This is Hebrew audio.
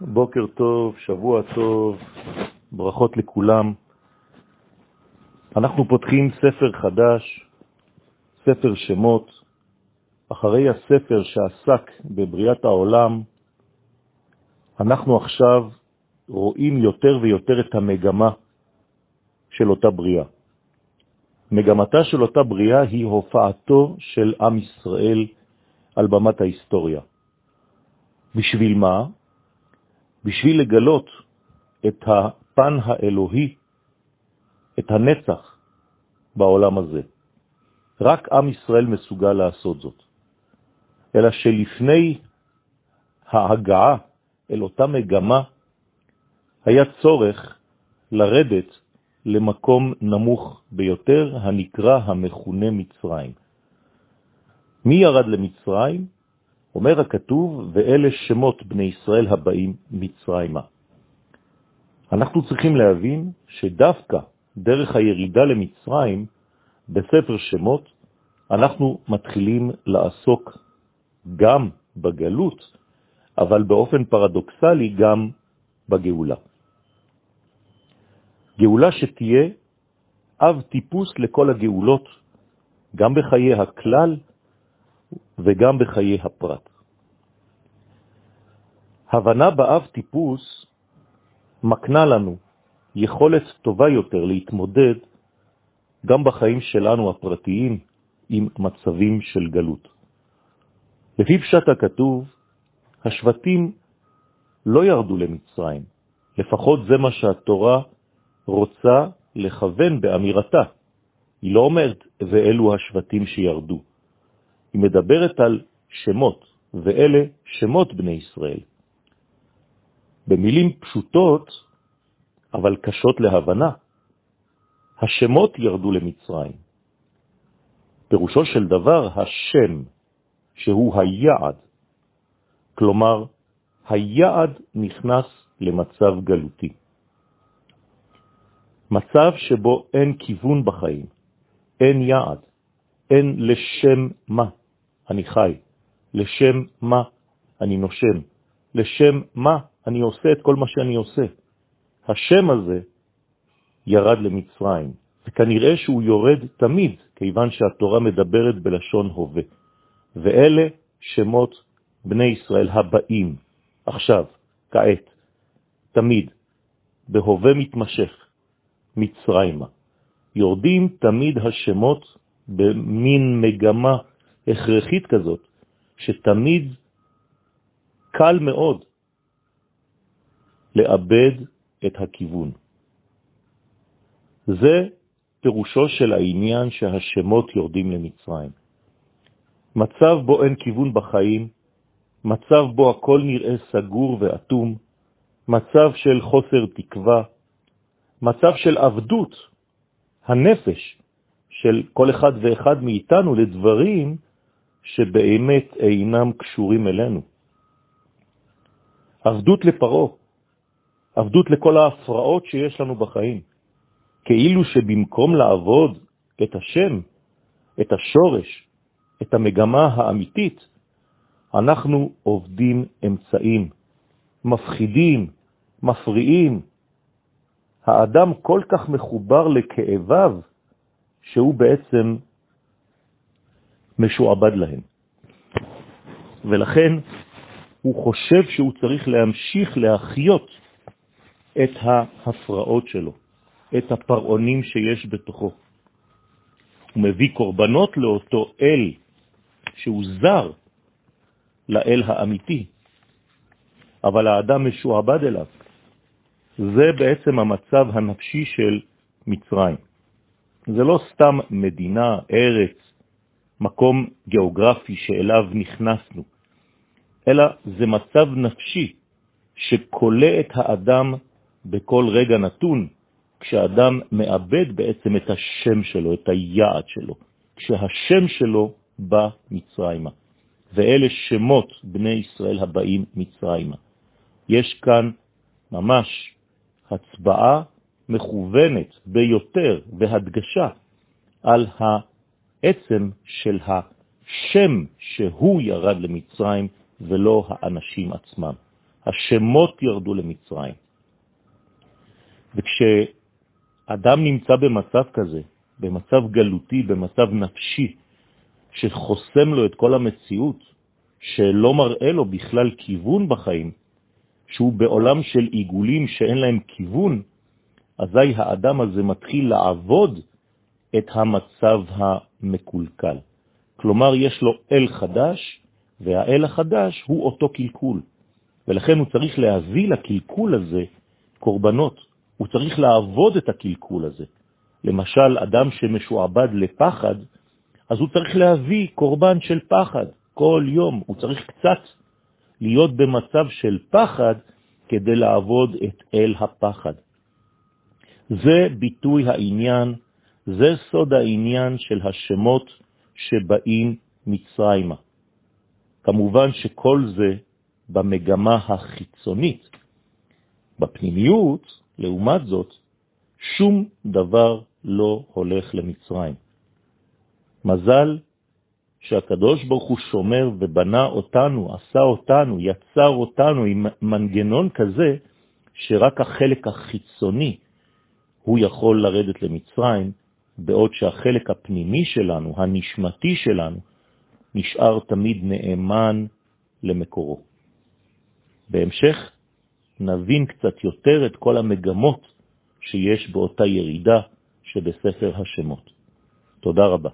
בוקר טוב, שבוע טוב, ברכות לכולם. אנחנו פותחים ספר חדש, ספר שמות, אחרי הספר שעסק בבריאת העולם, אנחנו עכשיו רואים יותר ויותר את המגמה של אותה בריאה. מגמתה של אותה בריאה היא הופעתו של עם ישראל על במת ההיסטוריה. בשביל מה? בשביל לגלות את הפן האלוהי, את הנצח בעולם הזה. רק עם ישראל מסוגל לעשות זאת. אלא שלפני ההגעה אל אותה מגמה, היה צורך לרדת למקום נמוך ביותר, הנקרא המכונה מצרים. מי ירד למצרים? אומר הכתוב, ואלה שמות בני ישראל הבאים מצרימה. אנחנו צריכים להבין שדווקא דרך הירידה למצרים, בספר שמות, אנחנו מתחילים לעסוק גם בגלות, אבל באופן פרדוקסלי גם בגאולה. גאולה שתהיה אב טיפוס לכל הגאולות, גם בחיי הכלל וגם בחיי הפרט. הבנה באב טיפוס מקנה לנו יכולת טובה יותר להתמודד גם בחיים שלנו הפרטיים עם מצבים של גלות. לפי פשט הכתוב, השבטים לא ירדו למצרים, לפחות זה מה שהתורה רוצה לכוון באמירתה. היא לא אומרת, ואלו השבטים שירדו. היא מדברת על שמות, ואלה שמות בני ישראל. במילים פשוטות, אבל קשות להבנה, השמות ירדו למצרים. פירושו של דבר, השם, שהוא היעד, כלומר, היעד נכנס למצב גלותי. מצב שבו אין כיוון בחיים, אין יעד, אין לשם מה אני חי, לשם מה אני נושם, לשם מה אני עושה את כל מה שאני עושה. השם הזה ירד למצרים, וכנראה שהוא יורד תמיד, כיוון שהתורה מדברת בלשון הווה. ואלה שמות בני ישראל הבאים, עכשיו, כעת, תמיד, בהווה מתמשך, מצרימה. יורדים תמיד השמות במין מגמה הכרחית כזאת, שתמיד קל מאוד לאבד את הכיוון. זה פירושו של העניין שהשמות יורדים למצרים. מצב בו אין כיוון בחיים, מצב בו הכל נראה סגור ואטום, מצב של חוסר תקווה, מצב של עבדות הנפש של כל אחד ואחד מאיתנו לדברים שבאמת אינם קשורים אלינו. עבדות לפרו, עבדות לכל ההפרעות שיש לנו בחיים, כאילו שבמקום לעבוד את השם, את השורש, את המגמה האמיתית, אנחנו עובדים אמצעים, מפחידים, מפריעים. האדם כל כך מחובר לכאביו, שהוא בעצם משועבד להם. ולכן הוא חושב שהוא צריך להמשיך להחיות את ההפרעות שלו, את הפרעונים שיש בתוכו. הוא מביא קורבנות לאותו אל שהוא זר לאל האמיתי, אבל האדם משועבד אליו. זה בעצם המצב הנפשי של מצרים. זה לא סתם מדינה, ארץ, מקום גיאוגרפי שאליו נכנסנו, אלא זה מצב נפשי שקולה את האדם בכל רגע נתון, כשאדם מאבד בעצם את השם שלו, את היעד שלו, כשהשם שלו בא מצרימה. ואלה שמות בני ישראל הבאים מצרימה. יש כאן ממש הצבעה מכוונת ביותר והדגשה על העצם של השם שהוא ירד למצרים ולא האנשים עצמם. השמות ירדו למצרים. וכשאדם נמצא במצב כזה, במצב גלותי, במצב נפשי, שחוסם לו את כל המציאות, שלא מראה לו בכלל כיוון בחיים, שהוא בעולם של עיגולים שאין להם כיוון, אזי האדם הזה מתחיל לעבוד את המצב המקולקל. כלומר, יש לו אל חדש, והאל החדש הוא אותו קלקול. ולכן הוא צריך להביא לקלקול הזה קורבנות. הוא צריך לעבוד את הקלקול הזה. למשל, אדם שמשועבד לפחד, אז הוא צריך להביא קורבן של פחד כל יום. הוא צריך קצת להיות במצב של פחד כדי לעבוד את אל הפחד. זה ביטוי העניין, זה סוד העניין של השמות שבאים מצרימה. כמובן שכל זה במגמה החיצונית. בפנימיות, לעומת זאת, שום דבר לא הולך למצרים. מזל שהקדוש ברוך הוא שומר ובנה אותנו, עשה אותנו, יצר אותנו עם מנגנון כזה, שרק החלק החיצוני הוא יכול לרדת למצרים, בעוד שהחלק הפנימי שלנו, הנשמתי שלנו, נשאר תמיד נאמן למקורו. בהמשך נבין קצת יותר את כל המגמות שיש באותה ירידה שבספר השמות. תודה רבה.